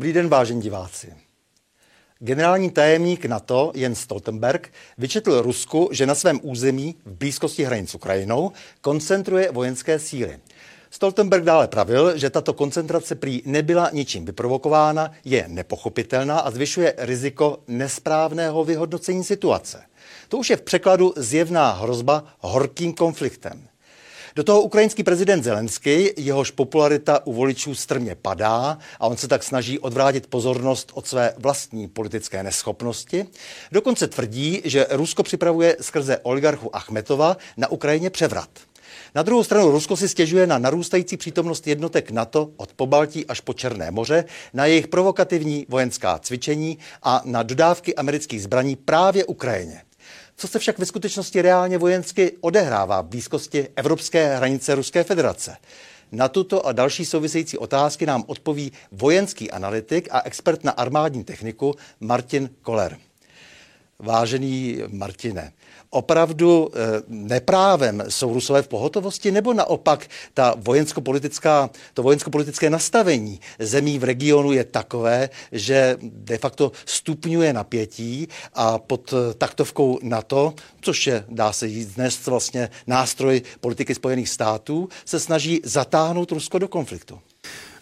Dobrý den, vážení diváci. Generální tajemník NATO Jens Stoltenberg vyčetl Rusku, že na svém území v blízkosti hranic s Ukrajinou koncentruje vojenské síly. Stoltenberg dále pravil, že tato koncentrace prý nebyla ničím vyprovokována, je nepochopitelná a zvyšuje riziko nesprávného vyhodnocení situace. To už je v překladu zjevná hrozba horkým konfliktem. Do toho ukrajinský prezident Zelenský, jehož popularita u voličů strmě padá a on se tak snaží odvrátit pozornost od své vlastní politické neschopnosti, dokonce tvrdí, že Rusko připravuje skrze oligarchu Achmetova na Ukrajině převrat. Na druhou stranu Rusko si stěžuje na narůstající přítomnost jednotek NATO od Pobaltí až po Černé moře, na jejich provokativní vojenská cvičení a na dodávky amerických zbraní právě Ukrajině. Co se však ve skutečnosti reálně vojensky odehrává v blízkosti evropské hranice Ruské federace? Na tuto a další související otázky nám odpoví vojenský analytik a expert na armádní techniku Martin Koller. Vážený Martine, opravdu eh, neprávem jsou Rusové v pohotovosti, nebo naopak ta vojensko-politická, to vojensko-politické nastavení zemí v regionu je takové, že de facto stupňuje napětí a pod eh, taktovkou NATO, což je, dá se říct dnes vlastně nástroj politiky Spojených států, se snaží zatáhnout Rusko do konfliktu.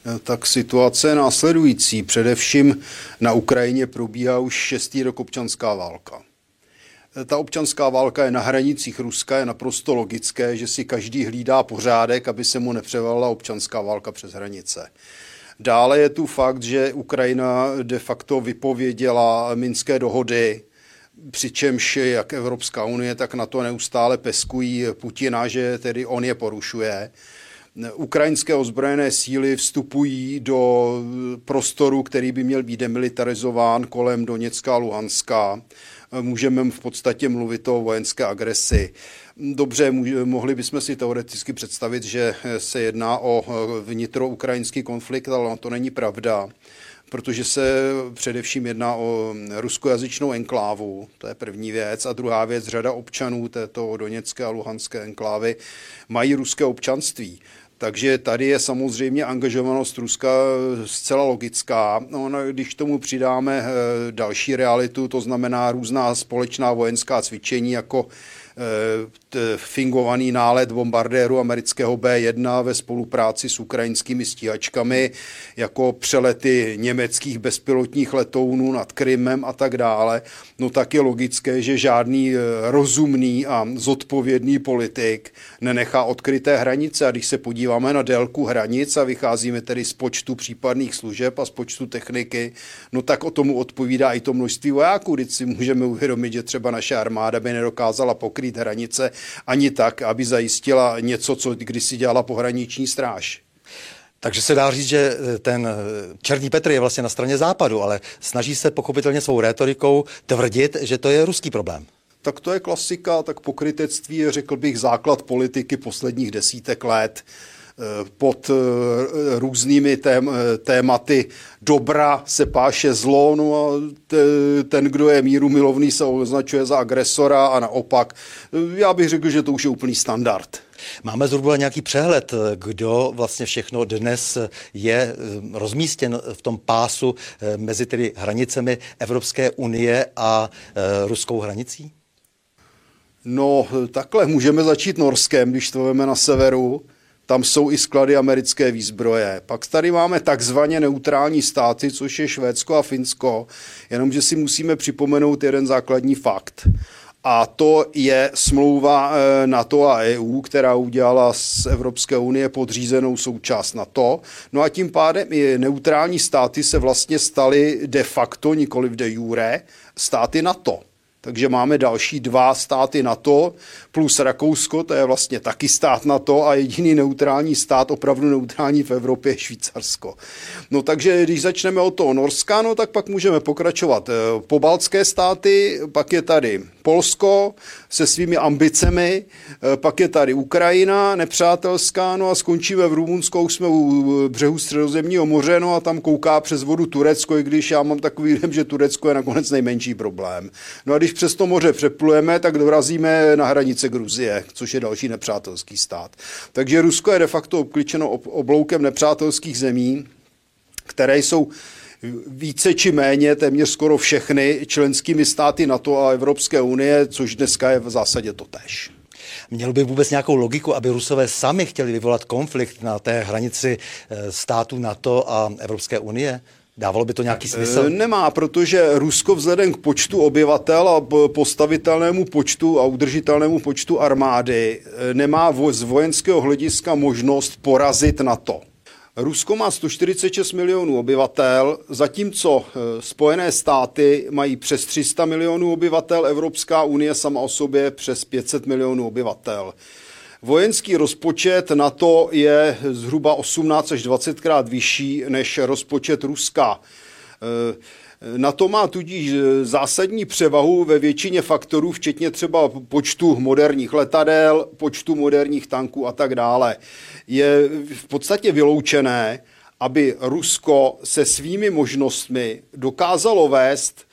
Eh, tak situace následující. Především na Ukrajině probíhá už šestý rok občanská válka ta občanská válka je na hranicích Ruska, je naprosto logické, že si každý hlídá pořádek, aby se mu nepřevalila občanská válka přes hranice. Dále je tu fakt, že Ukrajina de facto vypověděla minské dohody, přičemž jak Evropská unie, tak na to neustále peskují Putina, že tedy on je porušuje. Ukrajinské ozbrojené síly vstupují do prostoru, který by měl být demilitarizován kolem Doněcka a Luhanska můžeme v podstatě mluvit o vojenské agresi. Dobře, mohli bychom si teoreticky představit, že se jedná o vnitroukrajinský konflikt, ale to není pravda protože se především jedná o ruskojazyčnou enklávu, to je první věc. A druhá věc, řada občanů této doněcké a luhanské enklávy mají ruské občanství. Takže tady je samozřejmě angažovanost Ruska zcela logická. No, no, když tomu přidáme eh, další realitu, to znamená různá společná vojenská cvičení, jako fingovaný nálet bombardéru amerického B-1 ve spolupráci s ukrajinskými stíhačkami, jako přelety německých bezpilotních letounů nad Krymem a tak dále, no tak je logické, že žádný eh, rozumný a zodpovědný politik nenechá odkryté hranice. A když se podíváme na délku hranic a vycházíme tedy z počtu případných služeb a z počtu techniky, no tak o tomu odpovídá i to množství vojáků. Když si můžeme uvědomit, že třeba naše armáda by nedokázala pokrýt pokrýt hranice ani tak, aby zajistila něco, co kdysi dělala pohraniční stráž. Takže se dá říct, že ten Černý Petr je vlastně na straně západu, ale snaží se pochopitelně svou rétorikou tvrdit, že to je ruský problém. Tak to je klasika, tak pokrytectví je, řekl bych, základ politiky posledních desítek let pod eh, různými tém, tématy dobra se páše zlo, no a ten, kdo je míru milovný, se označuje za agresora a naopak. Já bych řekl, že to už je úplný standard. Máme zhruba nějaký přehled, kdo vlastně všechno dnes je eh, rozmístěn v tom pásu eh, mezi tedy hranicemi Evropské unie a ruskou hranicí? No, takhle můžeme začít Norskem, když to veme na severu tam jsou i sklady americké výzbroje. Pak tady máme takzvaně neutrální státy, což je Švédsko a Finsko, jenomže si musíme připomenout jeden základní fakt. A to je smlouva eh, NATO a EU, která udělala z Evropské unie podřízenou součást NATO. No a tím pádem i neutrální státy se vlastně staly de facto, nikoli de jure, státy NATO. Takže máme další dva státy NATO plus Rakousko, to je vlastně taky stát NATO a jediný neutrální stát, opravdu neutrální v Evropě je Švýcarsko. No takže když začneme od toho Norska, no tak pak můžeme pokračovat. Eh, pobaltské státy, pak je tady Polsko se svými ambicemi, eh, pak je tady Ukrajina nepřátelská, no a skončíme v Rumunsku, jsme u břehu středozemního moře, no a tam kouká přes vodu Turecko, i když já mám takový dojem, že Turecko je nakonec nejmenší problém. No a když přes to moře přeplujeme, tak dorazíme na hranice Gruzie, což je další nepřátelský stát. Takže Rusko je de facto obklíčeno obloukem nepřátelských zemí, které jsou více či méně téměř skoro všechny členskými státy NATO a Evropské unie, což dneska je v zásadě to tež. Mělo by vůbec nějakou logiku, aby Rusové sami chtěli vyvolat konflikt na té hranici eh, států NATO a Evropské unie? Dávalo by to nějaký smysl? Eh, nemá, protože Rusko vzhledem k počtu obyvatel a postavitelnému počtu a udržitelnému počtu armády eh, nemá z vojenského hlediska možnost porazit NATO. Rusko má 146 milionů obyvatel, zatímco eh, Spojené státy mají přes 300 milionů obyvatel, Evropská unie sama o sobě přes 500 milionů obyvatel. Vojenský rozpočet NATO je zhruba 18 až 20 krát vyšší než rozpočet Ruska. Eh, na to má tudíž zásadní převahu ve většině faktorů, včetně třeba počtu moderních letadel, počtu moderních tanků a tak dále. Je v podstatě vyloučené, aby Rusko se svými možnostmi dokázalo vést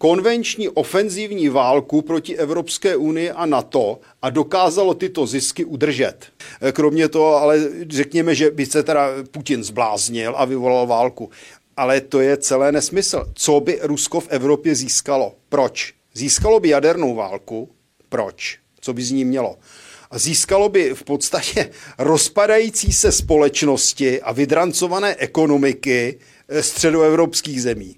konvenční ofenzivní válku proti Evropské unii a NATO a dokázalo tyto zisky udržet. Kromě toho, ale řekněme, že by se teda Putin zbláznil a vyvolal válku. Ale to je celé nesmysl. Co by Rusko v Evropě získalo? Proč? Získalo by jadernou válku? Proč? Co by z ní mělo? Získalo by v podstatě rozpadající se společnosti a vydrancované ekonomiky středoevropských zemí.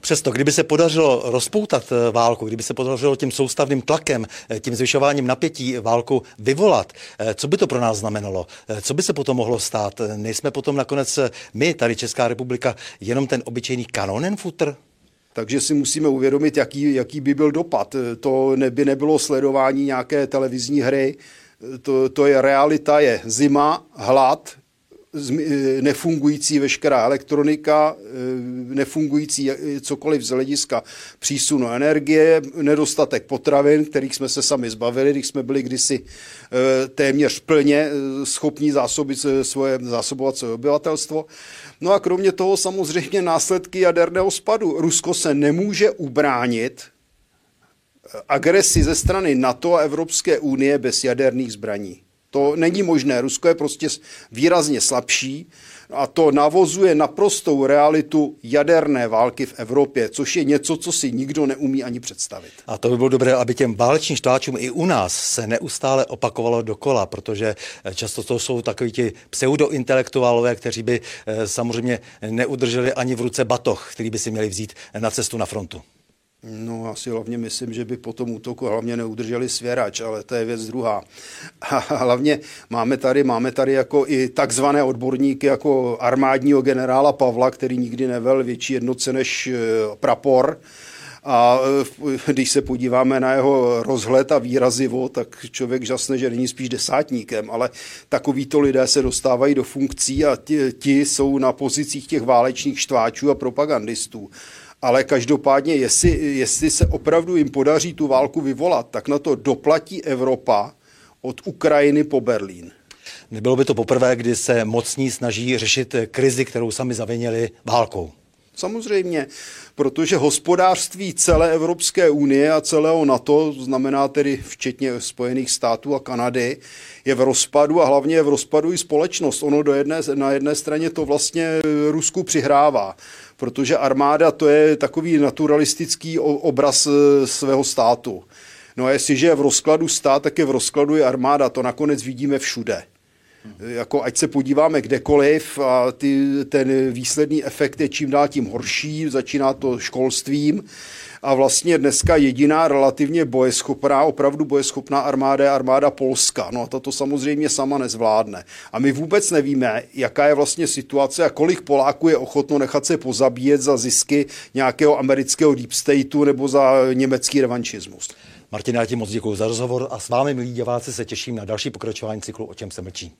Přesto, kdyby se podařilo rozpoutat eh, válku, kdyby se podařilo tím soustavným tlakem, eh, tím zvyšováním napětí válku vyvolat, eh, co by to pro nás znamenalo? Co by se potom mohlo stát? Nejsme potom nakonec my, tady Česká republika, jenom ten obyčejný kanonenfutr? Takže si musíme uvědomit, jaký, jaký by byl dopad. To by nebylo sledování nějaké televizní hry, to, to je realita, je zima, hlad, nefungující veškerá elektronika, eh, nefungující cokoliv z hlediska přísunu energie, nedostatek potravin, kterých jsme se sami zbavili, když jsme byli kdysi eh, téměř plně schopní zásobit svoje, zásobovat své obyvatelstvo. No a kromě toho samozřejmě následky jaderného spadu. Rusko se nemůže ubránit agresi ze strany NATO a Evropské unie bez jaderných zbraní. To není možné. Rusko je prostě výrazně slabší a to navozuje naprostou realitu jaderné války v Evropě, což je něco, co si nikdo neumí ani představit. A to by bylo dobré, aby těm válečným štváčům i u nás se neustále opakovalo dokola, protože eh, často to jsou takoví ti pseudointelektuálové, kteří by eh, samozřejmě neudrželi ani v ruce batoh, který by si měli vzít na cestu na frontu. No, asi hlavně myslím, že by po tom útoku hlavně neudrželi svěrač, ale to je věc druhá. A hlavně máme tady, máme tady jako i takzvané odborníky, jako armádního generála Pavla, který nikdy nevel větší jednotce než e, prapor. A e, když se podíváme na jeho rozhled a výrazivo, tak člověk žasne, že není spíš desátníkem, ale takovýto lidé se dostávají do funkcí a ti, ti jsou na pozicích těch válečných štváčů a propagandistů ale každopádně, jestli, jestli se opravdu jim podaří tu válku vyvolat, tak na to doplatí Evropa od Ukrajiny po Berlín. Nebylo by to poprvé, kdy se mocní snaží řešit krizi, kterou sami zavinili válkou. Samozřejmě, protože hospodářství celé Evropské unie a celého NATO, znamená tedy včetně Spojených států a Kanady, je v rozpadu a hlavně je v rozpadu i společnost. Ono do jedné, na jedné straně to vlastně Rusku přihrává, protože armáda to je takový naturalistický obraz e, svého státu. No a jestliže je v rozkladu stát, tak je v rozkladu i armáda. To nakonec vidíme všude. Jako ať se podíváme kdekoliv a ty, ten výsledný efekt je čím dál tím horší, začíná to školstvím a vlastně dneska jediná relativně bojeschopná, opravdu bojeschopná armáda je armáda Polska. No a to samozřejmě sama nezvládne. A my vůbec nevíme, jaká je vlastně situace a kolik Poláků je ochotno nechat se pozabíjet za zisky nějakého amerického deep stateu nebo za německý revanšismus. Martina, já ti moc děkuji za rozhovor a s vámi, milí diváci, se těším na další pokračování cyklu O čem se mlčí.